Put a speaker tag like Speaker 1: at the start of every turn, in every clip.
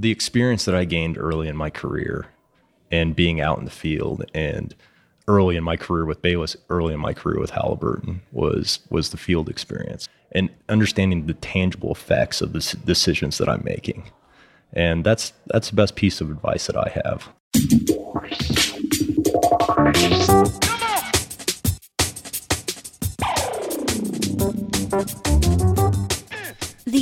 Speaker 1: the experience that I gained early in my career and being out in the field and early in my career with Bayless, early in my career with Halliburton was was the field experience and understanding the tangible effects of the decisions that I'm making. And that's that's the best piece of advice that I have.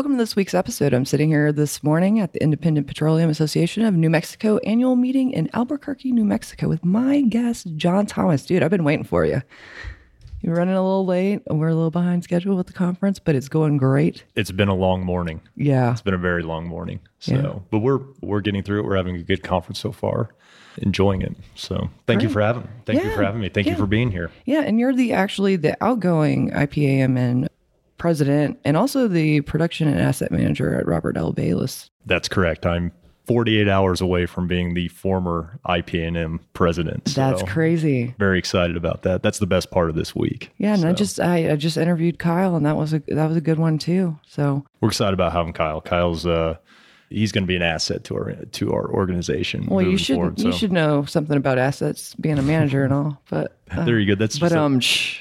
Speaker 2: Welcome to this week's episode. I'm sitting here this morning at the Independent Petroleum Association of New Mexico annual meeting in Albuquerque, New Mexico, with my guest, John Thomas. Dude, I've been waiting for you. You're running a little late. We're a little behind schedule with the conference, but it's going great.
Speaker 1: It's been a long morning.
Speaker 2: Yeah.
Speaker 1: It's been a very long morning. So,
Speaker 2: Yeah.
Speaker 1: but we're we're getting through it. We're having a good conference so far. Enjoying it. So, thank you for having. Thank you for having me. Thank
Speaker 2: Yeah.
Speaker 1: you for being here.
Speaker 2: Yeah. And you're the actually the outgoing IPANM president and also the production and asset manager at Robert L. Bayless.
Speaker 1: That's correct. I'm 48 hours away from being the former IPNM president.
Speaker 2: That's crazy.
Speaker 1: Very excited about that. That's the best part of this week.
Speaker 2: Yeah, and I just I, I just interviewed Kyle and that was a that was a good one too. So
Speaker 1: we're excited about having Kyle. Kyle's uh he's going to be an asset to our to our organization.
Speaker 2: Well, you should
Speaker 1: forward,
Speaker 2: you should know something about assets, being a manager and all. But uh,
Speaker 1: There you go. That's
Speaker 2: but
Speaker 1: a-
Speaker 2: um, shh,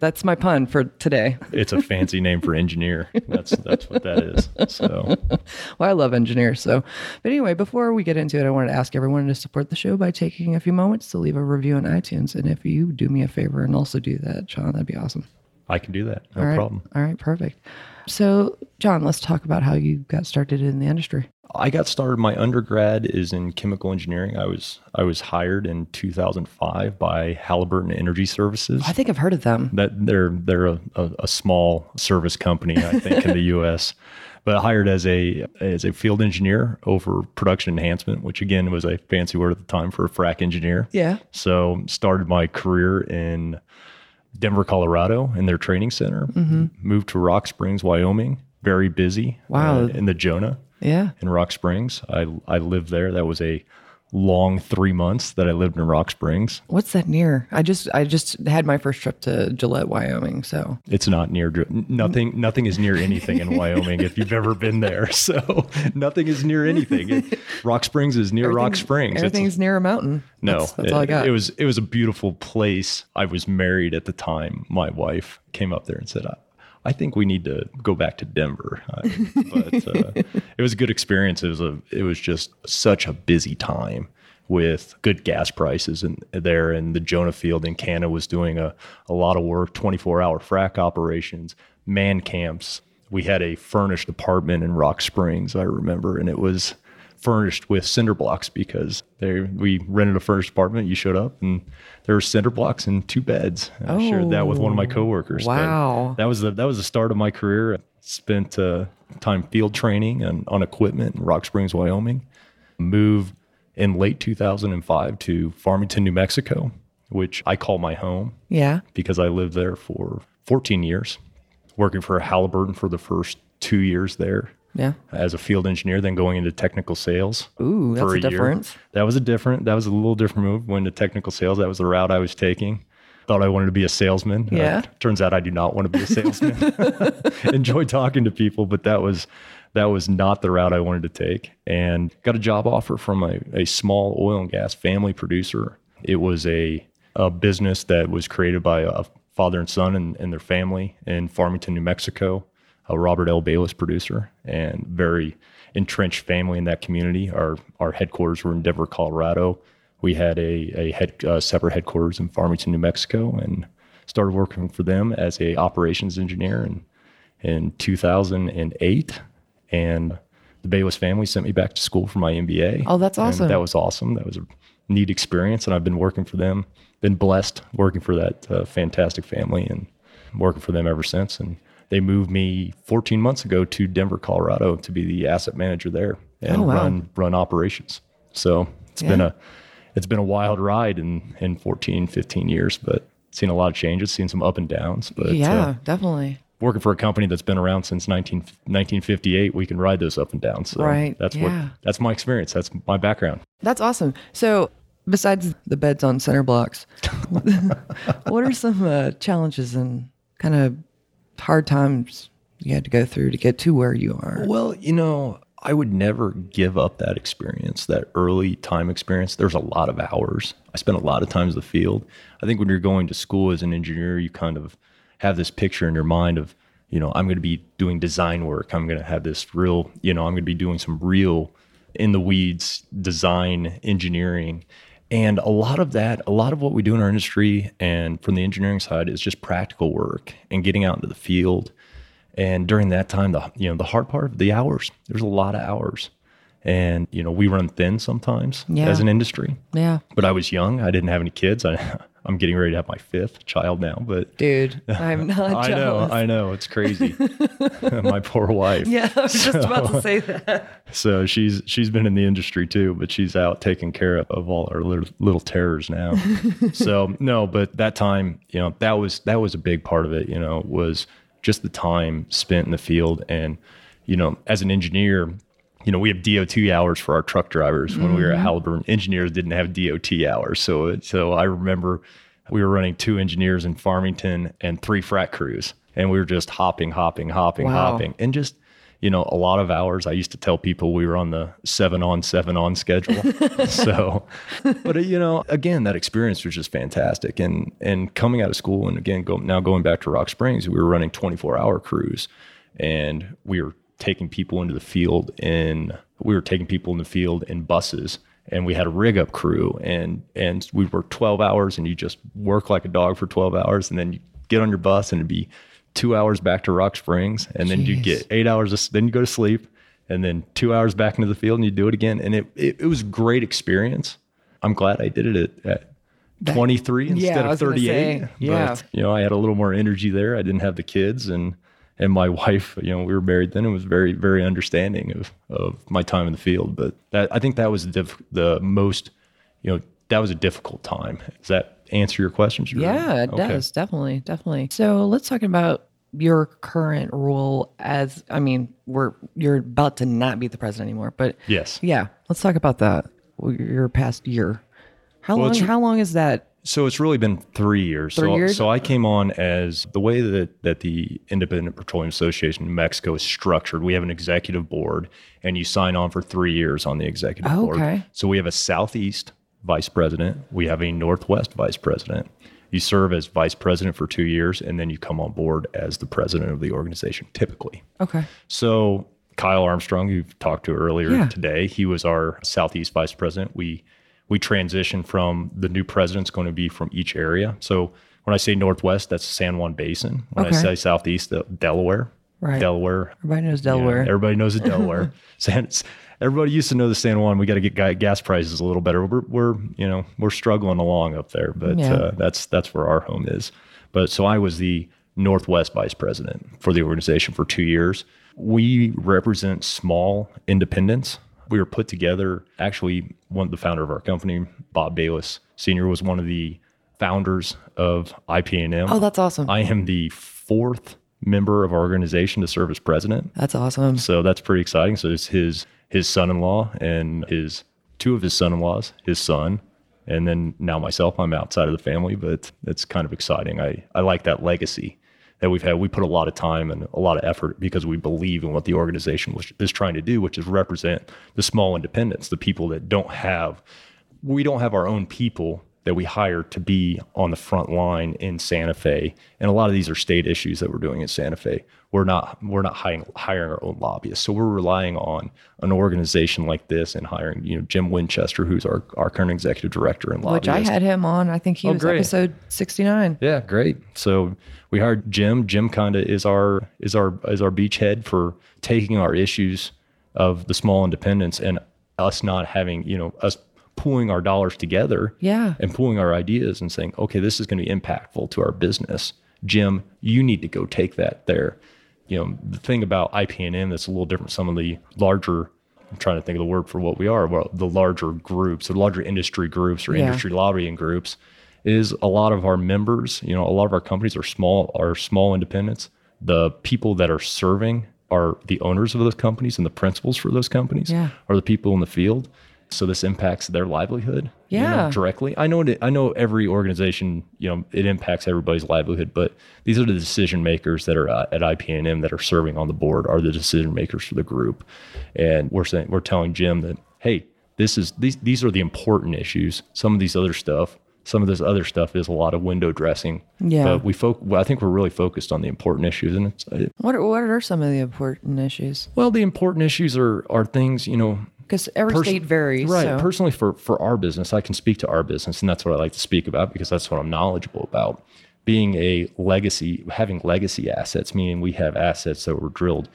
Speaker 2: that's my pun for today.
Speaker 1: it's a fancy name for engineer. That's that's what that is. So
Speaker 2: Well, I love engineers. So, but anyway, before we get into it, I wanted to ask everyone to support the show by taking a few moments to leave a review on iTunes. And if you do me a favor and also do that, John, that'd be awesome.
Speaker 1: I can do that. No
Speaker 2: All right.
Speaker 1: problem.
Speaker 2: All right, perfect. So, John, let's talk about how you got started in the industry.
Speaker 1: I got started. My undergrad is in chemical engineering. I was I was hired in 2005 by Halliburton Energy Services.
Speaker 2: I think I've heard of them.
Speaker 1: that they're they're a, a, a small service company, I think, in the U.S. But hired as a as a field engineer over production enhancement, which again was a fancy word at the time for a frac engineer.
Speaker 2: Yeah.
Speaker 1: So started my career in Denver, Colorado, in their training center. Moved to Rock Springs, Wyoming. Very busy.
Speaker 2: Wow.
Speaker 1: uh, in the Jonah
Speaker 2: Yeah.
Speaker 1: in Rock Springs. I I lived there. That was a long three months that I lived in Rock Springs.
Speaker 2: What's that near? I just I just had my first trip to Gillette, Wyoming. So
Speaker 1: It's not near nothing. Nothing is near anything in Wyoming if you've ever been there. So nothing is near anything. It- Rock Springs is near Rock Springs. It's-
Speaker 2: Everything's near a mountain.
Speaker 1: no,
Speaker 2: that's, that's all I
Speaker 1: it-
Speaker 2: got.
Speaker 1: It was it was a beautiful place. I was married at the time. My wife came up there and said, "I, I think we need to go back to Denver." Uh, but uh, it was a good experience. It was a it was just such a busy time with good gas prices and there and the Jonah field in Canada was doing a, a lot of work 24 hour frac operations man camps we had a furnished apartment in Rock Springs I remember and it was furnished with cinder blocks because they we rented a furnished apartment. You showed up and there were cinder blocks and two beds. I shared that with one of my coworkers. But
Speaker 2: Wow.
Speaker 1: that was the that was the start of my career. I spent uh, time field training and on equipment in Rock Springs, Wyoming. Moved in late 2005 to Farmington, New Mexico, which I call my home
Speaker 2: yeah.
Speaker 1: because I lived there for 14 years, working for Halliburton for the first two years there
Speaker 2: Yeah.
Speaker 1: as a field engineer, then going into technical sales.
Speaker 2: Ooh, that's
Speaker 1: for
Speaker 2: a
Speaker 1: a year.
Speaker 2: difference.
Speaker 1: That was a different. That was a little different move. Went to technical sales. That was the route I was taking. Thought I wanted to be a salesman. Uh,
Speaker 2: Yeah.
Speaker 1: turns out I do not want to be a salesman. Enjoy talking to people, but that was that was not the route I wanted to take. And got a job offer from a, a small oil and gas family producer. It was a a business that was created by a father and son and, and their family in Farmington, New Mexico. A Robert L. Bayless producer and very entrenched family in that community. Our our headquarters were in Denver, Colorado. We had a a head, uh, separate headquarters in Farmington, New Mexico, and started working for them as a operations engineer in in 2008. And the Bayless family sent me back to school for my MBA.
Speaker 2: Oh, that's awesome.
Speaker 1: that was awesome. That was a neat experience, and I've been working for them. Been blessed working for that uh, fantastic family, and working for them ever since. And they moved me 14 months ago to Denver, Colorado, to be the asset manager there and
Speaker 2: Oh, wow.
Speaker 1: run run operations. So it's been a it's been a wild ride in in 14, 15 years, but seen a lot of changes, seen some up and downs. But
Speaker 2: yeah,
Speaker 1: uh,
Speaker 2: definitely.
Speaker 1: working for a company that's been around since 19, 1958, we can ride those up and downs. So
Speaker 2: Right,
Speaker 1: That's
Speaker 2: yeah.
Speaker 1: what that's my experience. That's my background.
Speaker 2: That's awesome. So, besides the beds on center blocks, what are some uh, challenges and kind of hard times you had to go through to get to where you are?
Speaker 1: Well, you know, I would never give up that experience, that early time experience. There's a lot of hours. I spent a lot of times in the field. I think when you're going to school as an engineer, you kind of have this picture in your mind of, you know, I'm going to be doing design work. I'm going to have this real, you know, I'm going to be doing some real in the weeds design engineering. And a lot of that, a lot of what we do in our industry and from the engineering side is just practical work and getting out into the field. And during that time, the you know the hard part, of the hours. There's a lot of hours, and you know we run thin sometimes
Speaker 2: Yeah.
Speaker 1: as an industry.
Speaker 2: Yeah.
Speaker 1: But I was young. I didn't have any kids. I, I'm getting ready to have my fifth child now. But
Speaker 2: Dude, I'm not
Speaker 1: I know. I know, it's crazy. my poor wife.
Speaker 2: Yeah, I was just about to say that.
Speaker 1: So she's she's been in the industry too, but she's out taking care of, of all our little, little terrors now. so no, but that time, you know, that was that was a big part of it. You know, was just the time spent in the field, and you know, as an engineer, you know, we have DOT hours for our truck drivers. When we were at mm-hmm. Halliburton, engineers didn't have DOT hours. So it- so I remember we were running two engineers in Farmington and three frac crews, and we were just hopping, hopping, hopping,
Speaker 2: Wow.
Speaker 1: hopping, and just you know a lot of hours. I used to tell people we were on the seven on seven on schedule. so, but you know, again, that experience was just fantastic. And and coming out of school, and again, go, now going back to Rock Springs, we were running twenty four hour crews, and we were taking people into the field in we were taking people in the field in buses and we had a rig up crew and and we worked 12 hours and you just work like a dog for 12 hours and then you get on your bus and it'd be two hours back to rock springs and then you get eight hours of, then you go to sleep and then two hours back into the field and you do it again and it, it, it was a great experience. I'm glad i did it at, at 23 instead
Speaker 2: Yeah,
Speaker 1: of 38
Speaker 2: say, yeah.
Speaker 1: but you know i had a little more energy there. I didn't have the kids and and my wife, you know, we were married then and was very, very understanding of, of my time in the field. But that, I think that was the, diff- the most, you know, that was a difficult time. Does that answer your questions?
Speaker 2: Yeah, it
Speaker 1: Okay.
Speaker 2: does. Definitely. Definitely. So let's talk about your current role as I mean, we're you're about to not be the president anymore, but
Speaker 1: Yes.
Speaker 2: yeah, let's talk about that. Your past year. How
Speaker 1: Well,
Speaker 2: long how long is that?
Speaker 1: So it's really been three years.
Speaker 2: Three
Speaker 1: so,
Speaker 2: years?
Speaker 1: so I came on as the way that, that the Independent Petroleum Association in Mexico is structured. We have an executive board, and you sign on for three years on the executive
Speaker 2: Oh,
Speaker 1: board.
Speaker 2: okay.
Speaker 1: So we have a Southeast vice president, we have a Northwest vice president. You serve as vice president for two years, and then you come on board as the president of the organization, typically.
Speaker 2: Okay.
Speaker 1: So Kyle Armstrong, you've talked to earlier
Speaker 2: Yeah.
Speaker 1: today, he was our Southeast Vice President. We we transition from the new president's going to be from each area. So when I say Northwest, that's San Juan Basin. When I say Southeast, the Delaware,
Speaker 2: Right.
Speaker 1: Delaware.
Speaker 2: Everybody knows Delaware.
Speaker 1: everybody knows the Delaware. San, everybody used to know the San Juan. We got to get gas prices a little better. We're, we're you know we're struggling along up there, but
Speaker 2: Yeah.
Speaker 1: uh, that's that's where our home is. But so I was the Northwest Vice President for the organization for two years. We represent small independents. We were put together. Actually, one the founder of our company, Bob Bayless Senior, was one of the founders of IPNM.
Speaker 2: Oh, that's awesome.
Speaker 1: I am the fourth member of our organization to serve as president.
Speaker 2: That's awesome.
Speaker 1: So that's pretty exciting. So it's his his son-in-law and his two of his son-in-laws, his son, and then now myself. I'm outside of the family, but it's kind of exciting. I I like that legacy that we've had. We put a lot of time and a lot of effort because we believe in what the organization was, is trying to do, which is represent the small independents, the people that don't have. We don't have our own people that we hire to be on the front line in Santa Fe, and a lot of these are state issues that we're doing in Santa Fe. We're not we're not hiring hiring our own lobbyists, so we're relying on an organization like this and hiring you know Jim Winchester, who's our our current executive director and
Speaker 2: Which. I had him on. I think he
Speaker 1: Oh,
Speaker 2: was
Speaker 1: great.
Speaker 2: episode 69.
Speaker 1: Yeah, great. So we hired Jim. Jim kind of is our is our is our beachhead for taking our issues of the small independents and us not having you know us pooling our dollars together
Speaker 2: Yeah.
Speaker 1: and pooling our ideas and saying okay this is going to be impactful to our business jim you need to go take that there you know the thing about ipnm that's a little different some of the larger I'm trying to think of the word for what we are, well, the larger groups, the larger industry groups or
Speaker 2: Yeah.
Speaker 1: industry lobbying groups, is a lot of our members. You know, a lot of our companies are small, are small independents. The people that are serving are the owners of those companies and the principals for those companies
Speaker 2: Yeah.
Speaker 1: are the people in the field. So this impacts their livelihood you know,
Speaker 2: Yeah.
Speaker 1: directly. I know it, I know every organization, you know, it impacts everybody's livelihood, but these are the decision makers that are uh, at IPNM that are serving on the board are the decision makers for the group. And we're saying we're telling Jim that hey, this is these these are the important issues. Some of these other stuff, some of this other stuff is a lot of window dressing.
Speaker 2: Yeah.
Speaker 1: But we well, I think we're really focused on the important issues and it's uh,
Speaker 2: What are, what are some of the important issues?
Speaker 1: well, the important issues are are things, you know,
Speaker 2: Because every
Speaker 1: Pers-
Speaker 2: state varies.
Speaker 1: Right.
Speaker 2: so-
Speaker 1: Personally, for for our business, I can speak to our business, and that's what I like to speak about because that's what I'm knowledgeable about. Being a legacy, having legacy assets, meaning we have assets that were drilled,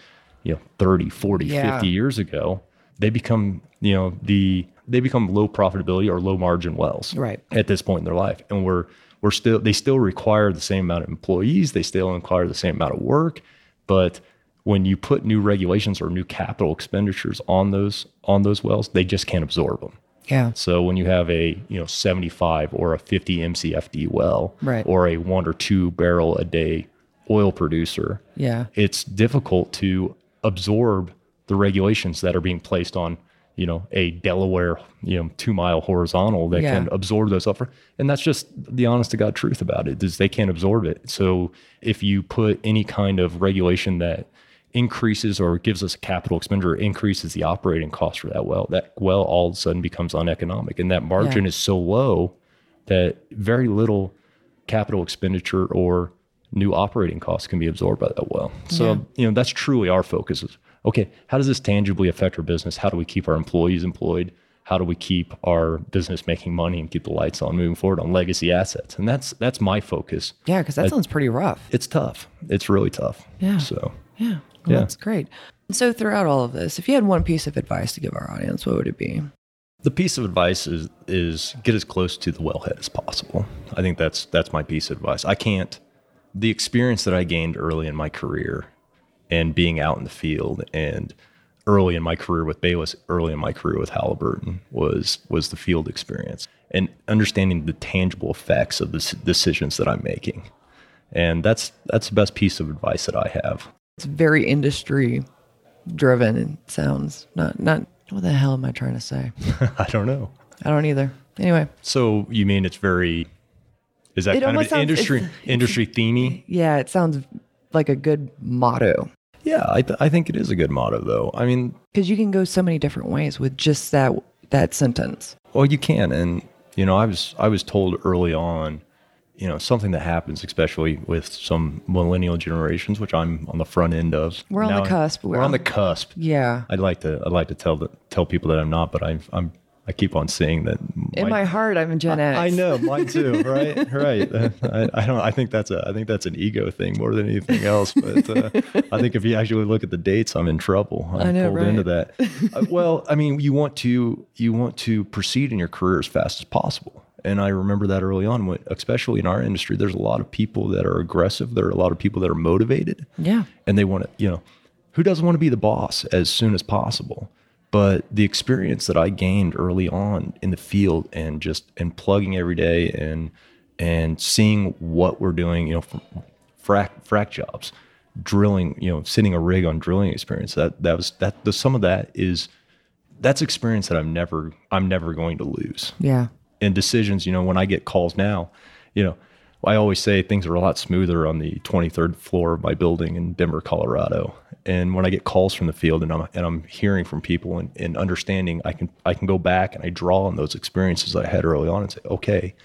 Speaker 1: you know, 30, 40,
Speaker 2: Yeah.
Speaker 1: 50 years ago, they become, you know, the they become low profitability or low margin wells
Speaker 2: Right.
Speaker 1: at this point in their life. And we're we're still they still require the same amount of employees, they still require the same amount of work, but when you put new regulations or new capital expenditures on those on those wells, they just can't absorb them.
Speaker 2: yeah.
Speaker 1: So when you have a you know 75 or a 50 MCFD well,
Speaker 2: Right.
Speaker 1: or a one or two barrel a day oil producer,
Speaker 2: Yeah.
Speaker 1: it's difficult to absorb the regulations that are being placed on you know a Delaware you know two mile horizontal that
Speaker 2: Yeah.
Speaker 1: can absorb those upper and that's just the honest to God truth about it is they can't absorb it. So if you put any kind of regulation that increases or gives us a capital expenditure increases the operating cost for that well that well all of a sudden becomes uneconomic and that margin
Speaker 2: Yeah.
Speaker 1: is so low that very little capital expenditure or new operating costs can be absorbed by that well. So,
Speaker 2: Yeah.
Speaker 1: you know, that's truly our focus is okay, how does this tangibly affect our business? How do we keep our employees employed? How do we keep our business making money and keep the lights on moving forward on legacy assets? And that's that's my focus.
Speaker 2: Yeah. Because that sounds pretty rough.
Speaker 1: It's tough. It's really tough.
Speaker 2: Yeah.
Speaker 1: So,
Speaker 2: Yeah. Well,
Speaker 1: Yeah.
Speaker 2: That's great. So, throughout all of this, if you had one piece of advice to give our audience, what would it be?
Speaker 1: the piece of advice is is get as close to the wellhead as possible. I think that's that's my piece of advice. I can't the experience that I gained early in my career and being out in the field and early in my career with Bayless, early in my career with Halliburton was was the field experience and understanding the tangible effects of the decisions that I'm making. And that's that's the best piece of advice that I have.
Speaker 2: It's very industry driven. It sounds not, not, what the hell am I trying to say?
Speaker 1: I don't know.
Speaker 2: I don't either. Anyway.
Speaker 1: So you mean it's very is that
Speaker 2: It
Speaker 1: kind of
Speaker 2: sounds-
Speaker 1: industry
Speaker 2: it's-
Speaker 1: industry themey?
Speaker 2: Yeah. It sounds like a good motto
Speaker 1: Yeah, I, th- I think it is a good motto, though. I mean,
Speaker 2: because you can go so many different ways with just that, that sentence.
Speaker 1: well, you can, and you know, I was I was told early on, you know, something that happens, especially with some millennial generations, which I'm on the front end of.
Speaker 2: We're on the cusp.
Speaker 1: We're on the cusp.
Speaker 2: Yeah.
Speaker 1: I'd like to I'd like to tell the, tell people that I'm not, but I'm I'm I keep on seeing that.
Speaker 2: In my heart, I'm a Gen X.
Speaker 1: I know, mine too. Right, right. I, I don't. I think that's a. I think that's an ego thing more than anything else. But uh, I think if you actually look at the dates, I'm in trouble. I'm
Speaker 2: I know,
Speaker 1: pulled into
Speaker 2: right?
Speaker 1: that. Uh, well, I mean, you want to you want to proceed in your career as fast as possible. And I remember that early on, when, especially in our industry, there's a lot of people that are aggressive. There are a lot of people that are motivated
Speaker 2: Yeah.
Speaker 1: and they want to, you know, who doesn't want to be the boss as soon as possible? But the experience that I gained early on in the field and just and plugging every day and and seeing what we're doing, you know, from frac frac jobs, drilling, you know, sitting a rig on drilling experience. That that was that the some of that is that's experience that I'm never I'm never going to lose
Speaker 2: Yeah.
Speaker 1: And decisions, you know, when I get calls now, you know, I always say things are a lot smoother on the 23rd floor of my building in Denver, Colorado. And when I get calls from the field and I'm and I'm hearing from people and, and understanding, I can I can go back and I draw on those experiences I had early on and say, okay,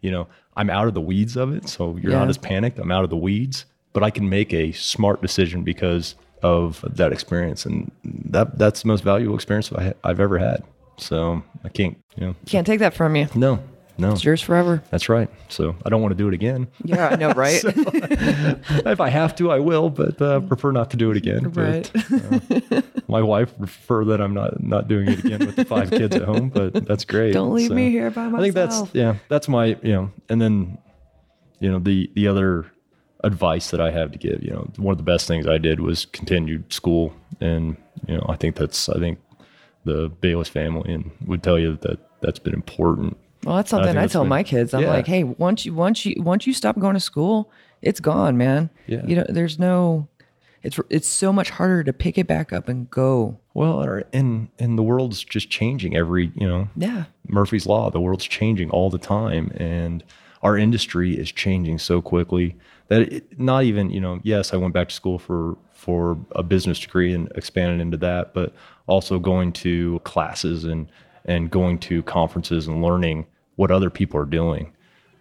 Speaker 1: you know, I'm out of the weeds of it, so you're
Speaker 2: Yeah.
Speaker 1: not as panicked. I'm out of the weeds, but I can make a smart decision because of that experience, and that that's the most valuable experience I, I've ever had. So I can't, you know,
Speaker 2: Can't take that from you.
Speaker 1: no, no.
Speaker 2: It's yours forever.
Speaker 1: That's right. So I don't want to do it again.
Speaker 2: Yeah, I know, right?
Speaker 1: if I have to, I will, but uh, prefer not to do it again.
Speaker 2: Right.
Speaker 1: But, uh, my wife prefer that I'm not not doing it again with the five kids at home, but that's great.
Speaker 2: Don't leave
Speaker 1: So
Speaker 2: me here by myself.
Speaker 1: I think that's yeah, that's my you know, and then you know the the other advice that I have to give, you know, one of the best things I did was continued school, and you know, I think that's I think the Bayless family and would tell you that that's been important.
Speaker 2: Well, that's something
Speaker 1: think
Speaker 2: I, tell
Speaker 1: been-
Speaker 2: my kids. I'm
Speaker 1: Yeah.
Speaker 2: like, hey, once you once you once you stop going to school, it's gone, man.
Speaker 1: Yeah.
Speaker 2: You know, there's no. It's it's so much harder to pick it back up and go.
Speaker 1: Well, and and the world's just changing every you know
Speaker 2: Yeah.
Speaker 1: Murphy's law. The world's changing all the time, and our industry is changing so quickly that it, not even you know. Yes, I went back to school for for a business degree and expanded into that, but also going to classes and and going to conferences and learning what other people are doing,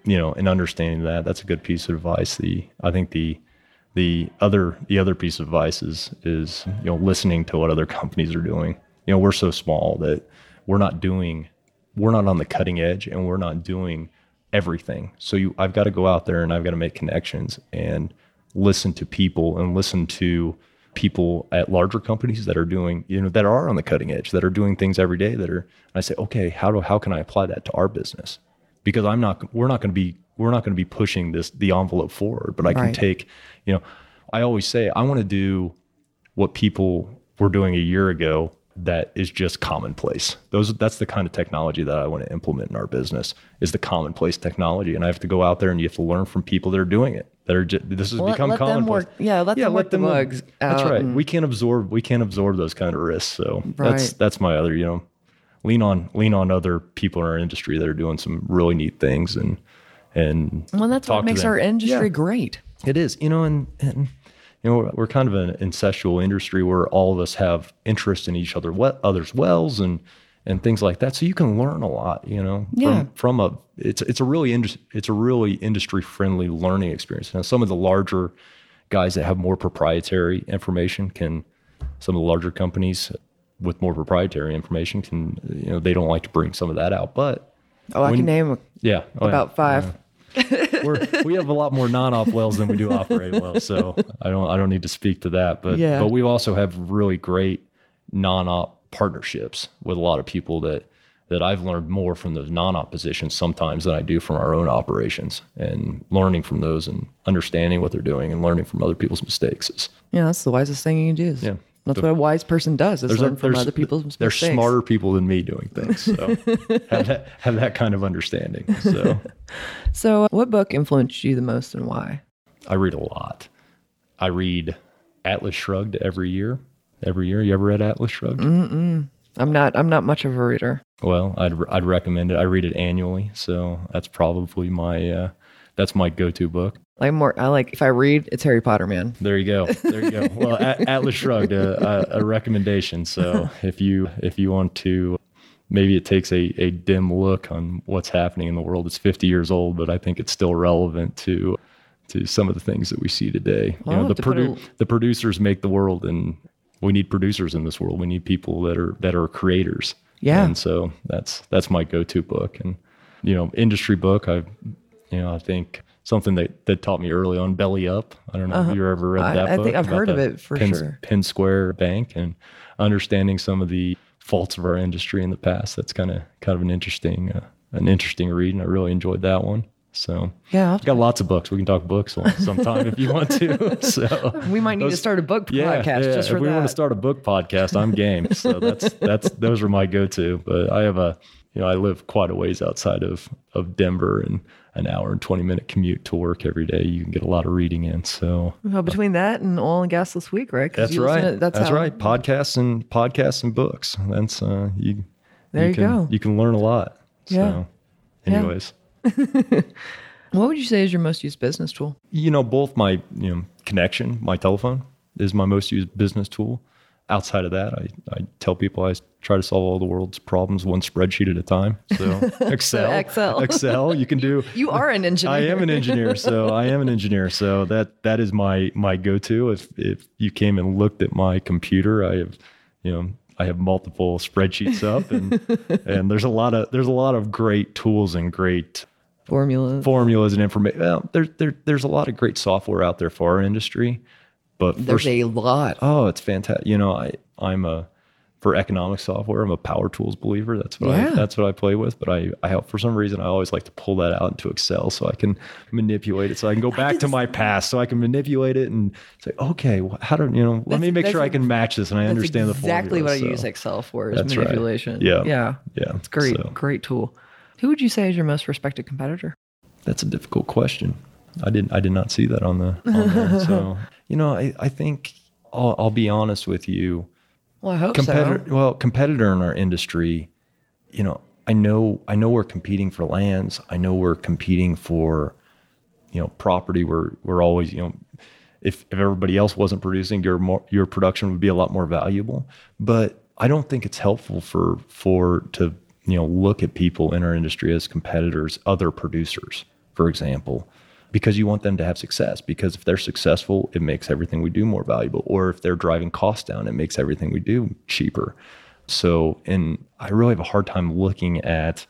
Speaker 1: you know, and understanding that. That's a good piece of advice. The I think the the other the other piece of advice is is you know listening to what other companies are doing. You know, we're so small that we're not doing we're not on the cutting edge and we're not doing everything. So you I've got to go out there and I've got to make connections and listen to people and listen to people at larger companies that are doing, you know, that are on the cutting edge, that are doing things every day that are I say, okay, how do how can I apply that to our business? Because I'm not we're not going to be we're not going to be pushing this the envelope forward, but I can
Speaker 2: Right.
Speaker 1: take, you know, I always say I want to do what people were doing a year ago that is just commonplace. Those that's the kind of technology that I want to implement in our business is the commonplace technology, and I have to go out there and you have to learn from people that are doing it. That are just, this has
Speaker 2: Well, let-
Speaker 1: become
Speaker 2: let them
Speaker 1: commonplace.
Speaker 2: work- yeah, let them work the bugs
Speaker 1: That's right.
Speaker 2: and-
Speaker 1: We can't absorb we can't absorb those kind of risks. So that's
Speaker 2: Right.
Speaker 1: that's my other you know lean on lean on other people in our industry that are doing some really neat things and and
Speaker 2: Well, that's what makes our industry
Speaker 1: Yeah.
Speaker 2: great.
Speaker 1: It is, you know, and, and you know, we're, kind of an incestual industry where all of us have interest in each other, what others' wells and and things like that. So you can learn a lot, you know,
Speaker 2: Yeah.
Speaker 1: from, from a it's it's a really indus- it's a really industry friendly learning experience. Now, some of the larger guys that have more proprietary information can, some of the larger companies with more proprietary information can, you know, they don't like to bring some of that out, but
Speaker 2: Oh, I
Speaker 1: When-
Speaker 2: can name
Speaker 1: yeah, oh, yeah
Speaker 2: about five.
Speaker 1: we're, we have a lot more non-op wells than we do operate wells, so I don't I don't need to speak to that. But
Speaker 2: Yeah.
Speaker 1: but we also have really great non-op partnerships with a lot of people that that I've learned more from those non-op positions sometimes than I do from our own operations, and learning from those and understanding what they're doing and learning from other people's mistakes is
Speaker 2: Yeah, that's the wisest thing you can do. Is,
Speaker 1: Yeah.
Speaker 2: That's what a wise person does is
Speaker 1: a-
Speaker 2: learn from other people's
Speaker 1: they're
Speaker 2: mistakes.
Speaker 1: smarter people than me doing things, so have that have that kind of understanding. So.
Speaker 2: So, what book influenced you the most and why?
Speaker 1: I read a lot. I read Atlas Shrugged every year. Every year, you ever read Atlas Shrugged?
Speaker 2: I'm not. I'm not much of a reader.
Speaker 1: Well, I'd I'd recommend it. I read it annually, so that's probably my uh, that's my go-to book.
Speaker 2: I'm more. I like if I read, it's Harry Potter, man.
Speaker 1: There you go. There you go. Well, A- Atlas Shrugged, uh, a, a recommendation. So if you if you want to, maybe it takes a, a dim look on what's happening in the world. It's 50 years old, but I think it's still relevant to to some of the things that we see today. You
Speaker 2: I'll
Speaker 1: know, the produ-
Speaker 2: a-
Speaker 1: the producers make the world, and we need producers in this world. We need people that are that are creators.
Speaker 2: Yeah.
Speaker 1: And so that's that's my go-to book, and you know, industry book. I, you know, I think something that that taught me early on, Belly Up. I don't know if you ever read
Speaker 2: Uh-huh. I-
Speaker 1: that
Speaker 2: I think I've heard of it for
Speaker 1: Penn,
Speaker 2: sure.
Speaker 1: Penn Square Bank and understanding some of the faults of our industry in the past. That's kind of kind of an interesting uh, an interesting read, and I really enjoyed that one. So
Speaker 2: Yeah,
Speaker 1: I've got lots of books. We can talk books sometime if you want to. So
Speaker 2: We might need to start a book
Speaker 1: yeah,
Speaker 2: podcast
Speaker 1: yeah.
Speaker 2: just for
Speaker 1: if we
Speaker 2: that.
Speaker 1: want to start a book podcast, I'm game. So that's that's those are my go-to. But I have a you know I live quite a ways outside of of Denver and an hour and 20 minute commute to work every day. You can get a lot of reading in. So
Speaker 2: well, between that and oil and gas this week, right?
Speaker 1: that's right.
Speaker 2: to-
Speaker 1: that's
Speaker 2: how-
Speaker 1: right. Podcasts and podcasts and books. That's uh you.
Speaker 2: There you
Speaker 1: can,
Speaker 2: go.
Speaker 1: You can learn a lot.
Speaker 2: Yeah.
Speaker 1: So,
Speaker 2: Yeah.
Speaker 1: anyways.
Speaker 2: What would you say is your most used business tool?
Speaker 1: you know, both my you know connection, my telephone is my most used business tool. Outside of that, I, I tell people I try to solve all the world's problems one spreadsheet at a time. So Excel,
Speaker 2: Excel.
Speaker 1: Excel, you can do.
Speaker 2: You are an engineer.
Speaker 1: I am an engineer, so I am an engineer. So that that is my my go to. If if you came and looked at my computer, I have, you know, I have multiple spreadsheets up, and and there's a lot of there's a lot of great tools and great
Speaker 2: Formulas.
Speaker 1: formulas and information. Well, there, there, there's a lot of great software out there for our industry, but
Speaker 2: There's a lot.
Speaker 1: oh, it's fantastic. You know, I, I'm a, for economic software. I'm a Power Tools believer. That's what
Speaker 2: Yeah.
Speaker 1: I that's what I play with. But I, I for some reason I always like to pull that out into Excel so I can manipulate it. So I can go back to my past, so I can manipulate it and say, okay, wh- how do you know? Let me make sure I can match this and I understand
Speaker 2: exactly
Speaker 1: the exactly
Speaker 2: what I use Excel for is
Speaker 1: That's right.
Speaker 2: manipulation.
Speaker 1: Yeah.
Speaker 2: Yeah.
Speaker 1: Yeah,
Speaker 2: It's great.
Speaker 1: so-
Speaker 2: Great tool. Who would you say is your most respected competitor?
Speaker 1: That's a difficult question. I didn't. I did not see that on the. On there. So you know, I, I think I'll, I'll be honest with you.
Speaker 2: Well, I hope
Speaker 1: Competitor.
Speaker 2: so.
Speaker 1: Well, competitor in our industry. You know, I know. I know we're competing for lands. I know we're competing for, you know, property. We're we're always you know, if if everybody else wasn't producing, your more your production would be a lot more valuable. But I don't think it's helpful for for to you know look at people in our industry as competitors, other producers, for example, because you want them to have success. Because if they're successful, it makes everything we do more valuable. Or if they're driving costs down, it makes everything we do cheaper. So, and I really have a hard time looking at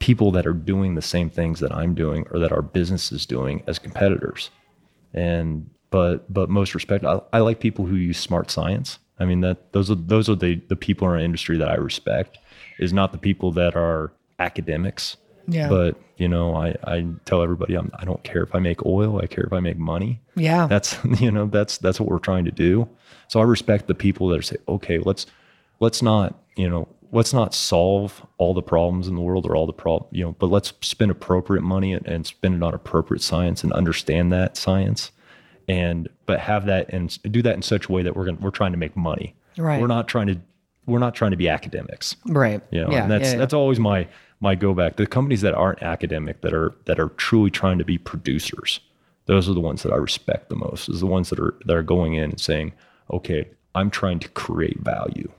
Speaker 1: people that are doing the same things that I'm doing or that our business is doing as competitors and but but most respect I, I like people who use smart science i mean that those are those are the the people in our industry that i respect is not the people that are academics
Speaker 2: Yeah.
Speaker 1: but you know i i tell everybody I'm, i don't care if i make oil i care if i make money
Speaker 2: Yeah.
Speaker 1: that's you know that's that's what we're trying to do so i respect the people that say okay let's let's not you know let's not solve all the problems in the world or all the problem you know but let's spend appropriate money and, and spend it on appropriate science and understand that science and but have that and do that in such a way that we're going we're trying to make money
Speaker 2: Right.
Speaker 1: we're not trying to we're not trying to be academics
Speaker 2: right.
Speaker 1: you know,
Speaker 2: yeah.
Speaker 1: and that's
Speaker 2: yeah, yeah.
Speaker 1: that's always my my go back. The companies that aren't academic that are that are truly trying to be producers, those are the ones that I respect the most. Is the ones that are that are going in and saying, okay, I'm trying to create value.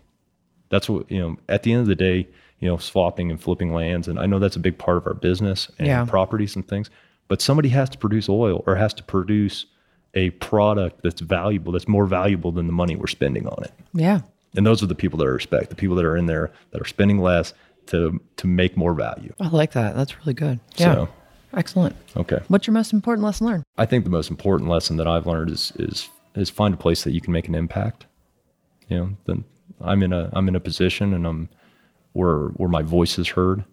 Speaker 1: That's what you know. At the end of the day, you know, swapping and flipping lands, and I know that's a big part of our business and
Speaker 2: Yeah.
Speaker 1: properties and things. But somebody has to produce oil or has to produce a product that's valuable, that's more valuable than the money we're spending on it.
Speaker 2: yeah.
Speaker 1: And those are the people that I respect, the people that are in there that are spending less to to make more value.
Speaker 2: I like that. That's really good. Yeah.
Speaker 1: So,
Speaker 2: Excellent.
Speaker 1: okay.
Speaker 2: What's your most important lesson learned?
Speaker 1: I think the most important lesson that I've learned is is is find a place that you can make an impact. You know, then I'm in a I'm in a position and I'm where where my voice is heard.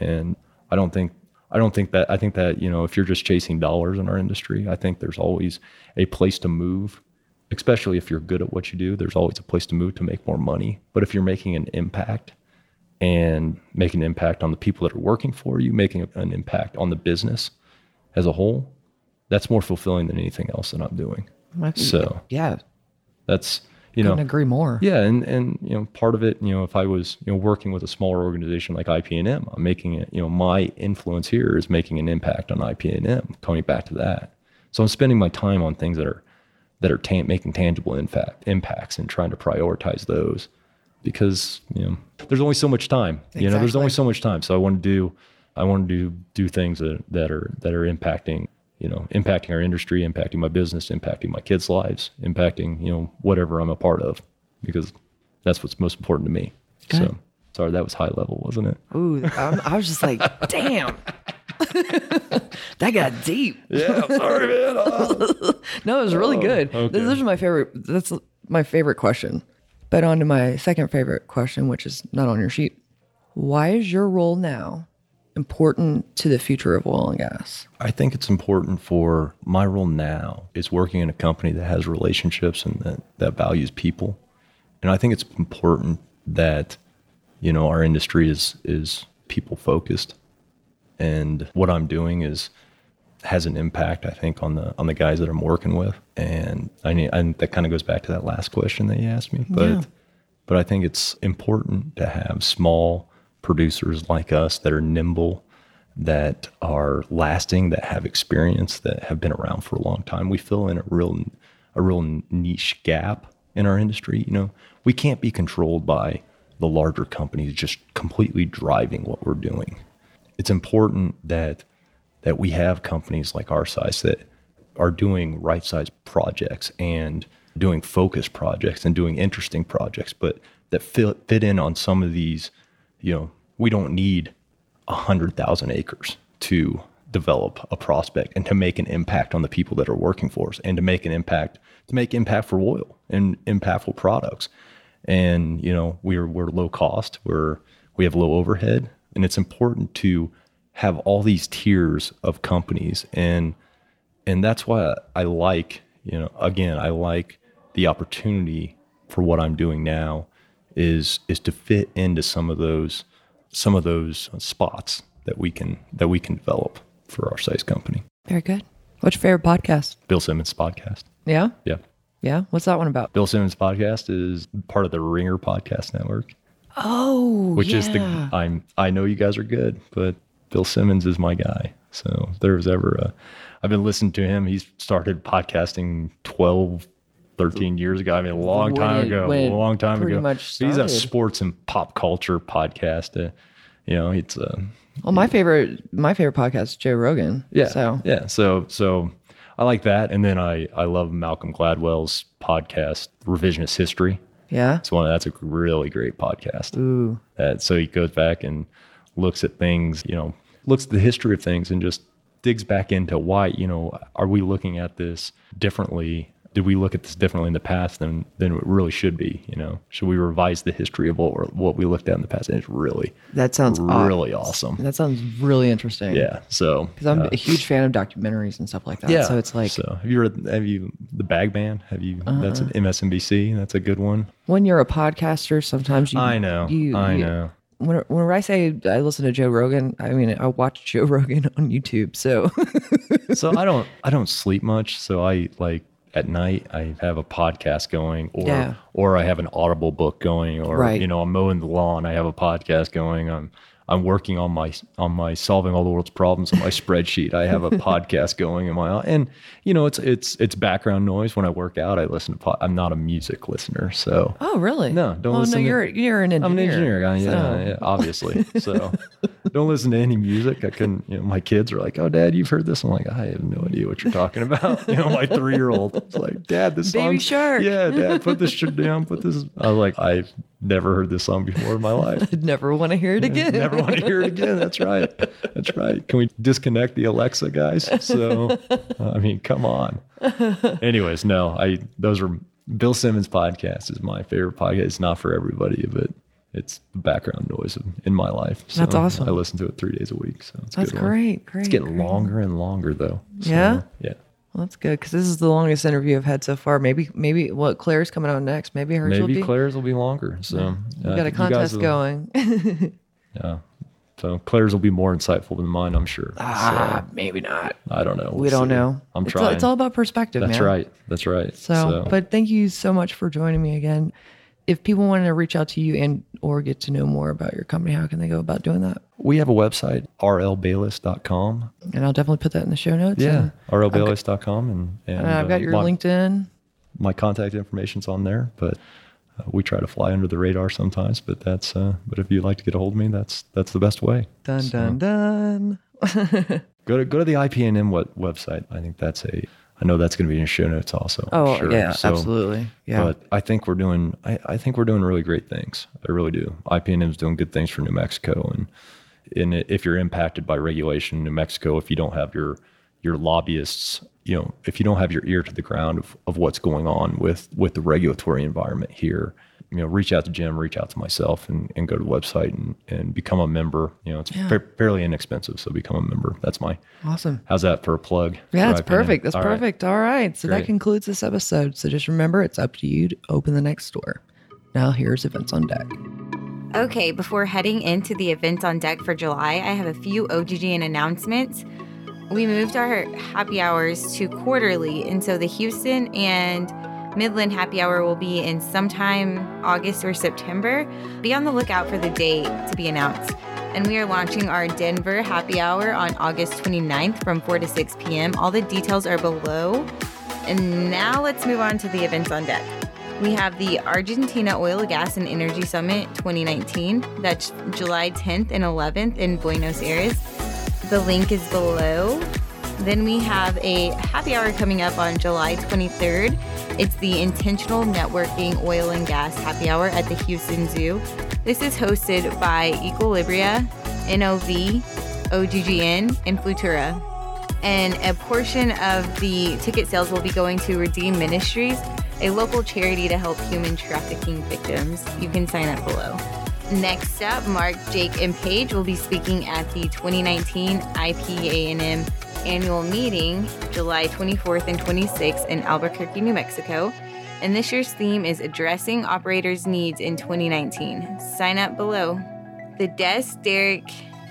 Speaker 1: And I don't think I don't think that I think that, you know, if you're just chasing dollars in our industry, I think there's always a place to move, especially if you're good at what you do, there's always a place to move to make more money. But if you're making an impact and making an impact on the people that are working for you, making an impact on the business as a whole, that's more fulfilling than anything else that I'm doing. So
Speaker 2: yeah.
Speaker 1: that's you
Speaker 2: Couldn't
Speaker 1: know
Speaker 2: agree more.
Speaker 1: yeah, and and you know part of it, you know, if I was you know working with a smaller organization like IPNM, I'm making it, you know, my influence here is making an impact on IPNM. Coming back to that, so I'm spending my time on things that are that are making tangible impact impacts and trying to prioritize those because you know there's only so much time. You know, there's only so much time. So I want to do I want to do do things that that are that are impacting you know impacting our industry, impacting my business, impacting my kids' lives, impacting you know whatever I'm a part of because that's what's most important to me.
Speaker 2: Good.
Speaker 1: So sorry that was high level, wasn't it?
Speaker 2: Ooh, I'm, I was just like, damn. that got deep.
Speaker 1: Yeah, sorry, man.
Speaker 2: No, it was really oh, good.
Speaker 1: Oh, okay.
Speaker 2: This, this is my favorite. That's my favorite question. But on to my second favorite question, which is not on your sheet. Why is your role now important to the future of oil and gas?
Speaker 1: I think it's important for my role now is working in a company that has relationships and that, that values people. And I think it's important that, you know, our industry is is people focused. And what I'm doing is has an impact, I think, on the on the guys that I'm working with. And I need and that kind of goes back to that last question that you asked me. But
Speaker 2: Yeah.
Speaker 1: but I think it's important to have small producers like us that are nimble, that are lasting, that have experience, that have been around for a long time. We fill in a real a real niche gap in our industry. You know, we can't be controlled by the larger companies just completely driving what we're doing. It's important that that we have companies like our size that are doing right size projects and doing focus projects and doing interesting projects, but that fit, fit in on some of these, you know, we don't need a hundred thousand acres to develop a prospect and to make an impact on the people that are working for us and to make an impact to make impact for oil and impactful products. and you know we're we're low cost, we're we have low overhead, and it's important to have all these tiers of companies and and that's why I like you know again I like the opportunity for what I'm doing now is is to fit into some of those some of those spots that we can that we can develop for our size company.
Speaker 2: Very good. What's your favorite podcast?
Speaker 1: Bill Simmons podcast.
Speaker 2: Yeah.
Speaker 1: Yeah.
Speaker 2: Yeah. What's that one about?
Speaker 1: Bill Simmons podcast is part of the Ringer podcast network,
Speaker 2: Oh,
Speaker 1: which
Speaker 2: yeah.
Speaker 1: is the I'm I know you guys are good, but Bill Simmons is my guy. So if there was ever a I've been listening to him. He's started podcasting 12 13 years ago. I mean, a long
Speaker 2: When
Speaker 1: time
Speaker 2: it-
Speaker 1: ago. A long time ago. He's a sports and pop culture podcast. Uh, you know, it's uh,
Speaker 2: Well, my favorite, my favorite podcast is Joe Rogan.
Speaker 1: Yeah.
Speaker 2: So
Speaker 1: yeah. So so I like that, and then I I love Malcolm Gladwell's podcast, Revisionist History.
Speaker 2: yeah.
Speaker 1: It's one that's a really great podcast.
Speaker 2: Ooh.
Speaker 1: Uh, so he goes back and looks at things, you know, looks at the history of things and just digs back into why, you know, are we looking at this differently? Did we look at this differently in the past than than it really should be? You know, should we revise the history of what what we looked at in the past? And it's really
Speaker 2: That sounds
Speaker 1: really awesome.
Speaker 2: That sounds really interesting.
Speaker 1: Yeah. So
Speaker 2: Because I'm
Speaker 1: uh,
Speaker 2: a huge fan of documentaries and stuff like that. Yeah. So it's like Uh-huh.
Speaker 1: so have you read have you the bag man have you that's an msnbc that's a good one
Speaker 2: when you're a podcaster, sometimes you.
Speaker 1: i know
Speaker 2: You,
Speaker 1: i
Speaker 2: you-
Speaker 1: know
Speaker 2: When, whenever I say I listen to Joe Rogan, I mean I watch Joe Rogan on YouTube. So
Speaker 1: so i don't i don't sleep much so i like at night i have a podcast going or
Speaker 2: Yeah.
Speaker 1: or i have an audible book going or
Speaker 2: Right.
Speaker 1: you know i'm mowing the lawn i have a podcast going i'm i'm working on my on my solving all the world's problems on my spreadsheet i have a podcast going in my and you know it's it's it's background noise when i work out i listen to pod, i'm not a music listener so
Speaker 2: oh really?
Speaker 1: No, don't
Speaker 2: Oh
Speaker 1: listen
Speaker 2: no,
Speaker 1: to-
Speaker 2: you're you're an engineer.
Speaker 1: I'm an engineer guy. Yeah,
Speaker 2: So-
Speaker 1: yeah, obviously. So don't listen to any music. I couldn't. You know, my kids are like, "Oh, Dad, you've heard this?" I'm like, "I have no idea what you're talking about." You know, my three year old is like, "Dad, this song."
Speaker 2: Baby
Speaker 1: song."
Speaker 2: Shark.
Speaker 1: Yeah, Dad, put this shit down. Put this. I was like, I've never heard this song before in my life.
Speaker 2: I'd never want to hear it again.
Speaker 1: Never want to hear it again. That's right. That's right. Can we disconnect the Alexa guys? So, uh, I mean, come on. Anyways, no, I those are Bill Simmons podcast is my favorite podcast. It's not for everybody, but it's the background noise of- in my life. So
Speaker 2: That's awesome.
Speaker 1: I listen to it three days a week. So it's
Speaker 2: That's great. Great.
Speaker 1: It's getting
Speaker 2: great.
Speaker 1: longer and longer though. So,
Speaker 2: Yeah?
Speaker 1: Yeah.
Speaker 2: Well, that's good because this is the longest interview I've had so far. Maybe, maybe what Claire's coming out next. Maybe hers will
Speaker 1: Maybe
Speaker 2: be.
Speaker 1: Claire's will be longer. So
Speaker 2: we
Speaker 1: uh,
Speaker 2: got a contest
Speaker 1: will-
Speaker 2: going.
Speaker 1: Yeah. So Claire's will be more insightful than mine, I'm sure.
Speaker 2: ah, maybe not.
Speaker 1: I don't know.
Speaker 2: we
Speaker 1: We'll
Speaker 2: don't
Speaker 1: see.
Speaker 2: know.
Speaker 1: I'm
Speaker 2: it's
Speaker 1: trying.
Speaker 2: All, it's all about perspective,
Speaker 1: That's
Speaker 2: man.
Speaker 1: right. That's right.
Speaker 2: So, but thank you so much for joining me again. If people wanted to reach out to you and or get to know more about your company, how can they go about doing that?
Speaker 1: we have a website, rlbayless.com.
Speaker 2: And I'll definitely put that in the show notes.
Speaker 1: Yeah,
Speaker 2: and,
Speaker 1: rlbayless.com. And, and
Speaker 2: and I've got
Speaker 1: uh,
Speaker 2: your
Speaker 1: my,
Speaker 2: LinkedIn.
Speaker 1: My contact information's on there, but uh, we try to fly under the radar sometimes. But that's, uh, but if you'd like to get a hold of me, that's that's the best way.
Speaker 2: Dun
Speaker 1: So,
Speaker 2: dun dun.
Speaker 1: Go to go to the IPNM web, website. I think that's a. I know that's going to be in show notes also.
Speaker 2: Oh
Speaker 1: sure.
Speaker 2: yeah,
Speaker 1: So-
Speaker 2: absolutely. Yeah.
Speaker 1: But I think we're doing. I, I think we're doing really great things. I really do. IPNM is doing good things for New Mexico, and it, if you're impacted by regulation in New Mexico, if you don't have your your lobbyists, you know, if you don't have your ear to the ground of, of what's going on with with the regulatory environment here, you know, reach out to Jim, reach out to myself, and, and go to the website and, and become a member. You know, it's
Speaker 2: Yeah.
Speaker 1: fa- fairly inexpensive, so become a member. That's my.
Speaker 2: awesome.
Speaker 1: How's that for a plug?
Speaker 2: Yeah,
Speaker 1: that's
Speaker 2: perfect. That's
Speaker 1: All right.
Speaker 2: perfect. All right. So that concludes this episode. So just remember, it's up to you to open the next door. Now here's events on deck.
Speaker 3: Okay, before heading into the event on deck for July, I have a few OGGN announcements. We moved our happy hours to quarterly, and so the Houston and Midland happy hour will be in sometime August or September. Be on the lookout for the date to be announced. And we are launching our Denver happy hour on August 29th from 4 to 6 p.m. All the details are below. And now let's move on to the events on deck. We have the Argentina Oil, Gas, and Energy Summit 2019. That's July 10th and 11th in Buenos Aires. The link is below. Then we have a happy hour coming up on July 23rd. It's the Intentional Networking Oil and Gas Happy Hour at the Houston Zoo. This is hosted by Equilibria, NOV, OGGN, and Flutura and a portion of the ticket sales will be going to Redeem Ministries. a local charity to help human trafficking victims. You can sign up below. Next up, Mark, Jake, and Paige will be speaking at the 2019 IPANM annual meeting, July 24th and 26th in Albuquerque, New Mexico. And this year's theme is Addressing Operators' Needs in 2019. Sign up below. The Desk, Derrick,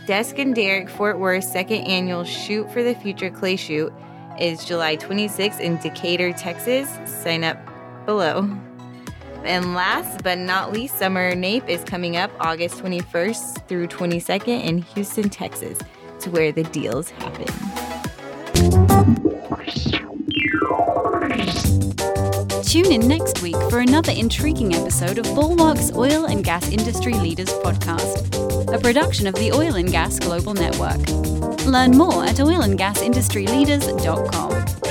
Speaker 3: Desk and Derrick Fort Worth second annual Shoot for the Future Clay Shoot is July 26th in Decatur, Texas. Sign up below. And last but not least, Summer NAPE is coming up August 21st through 22nd in Houston, Texas. It's where the deals happen.
Speaker 4: Tune in next week for another intriguing episode of Bulwark's Oil and Gas Industry Leaders Podcast, a production of the Oil and Gas Global Network. Learn more at oilandgasindustryleaders.com.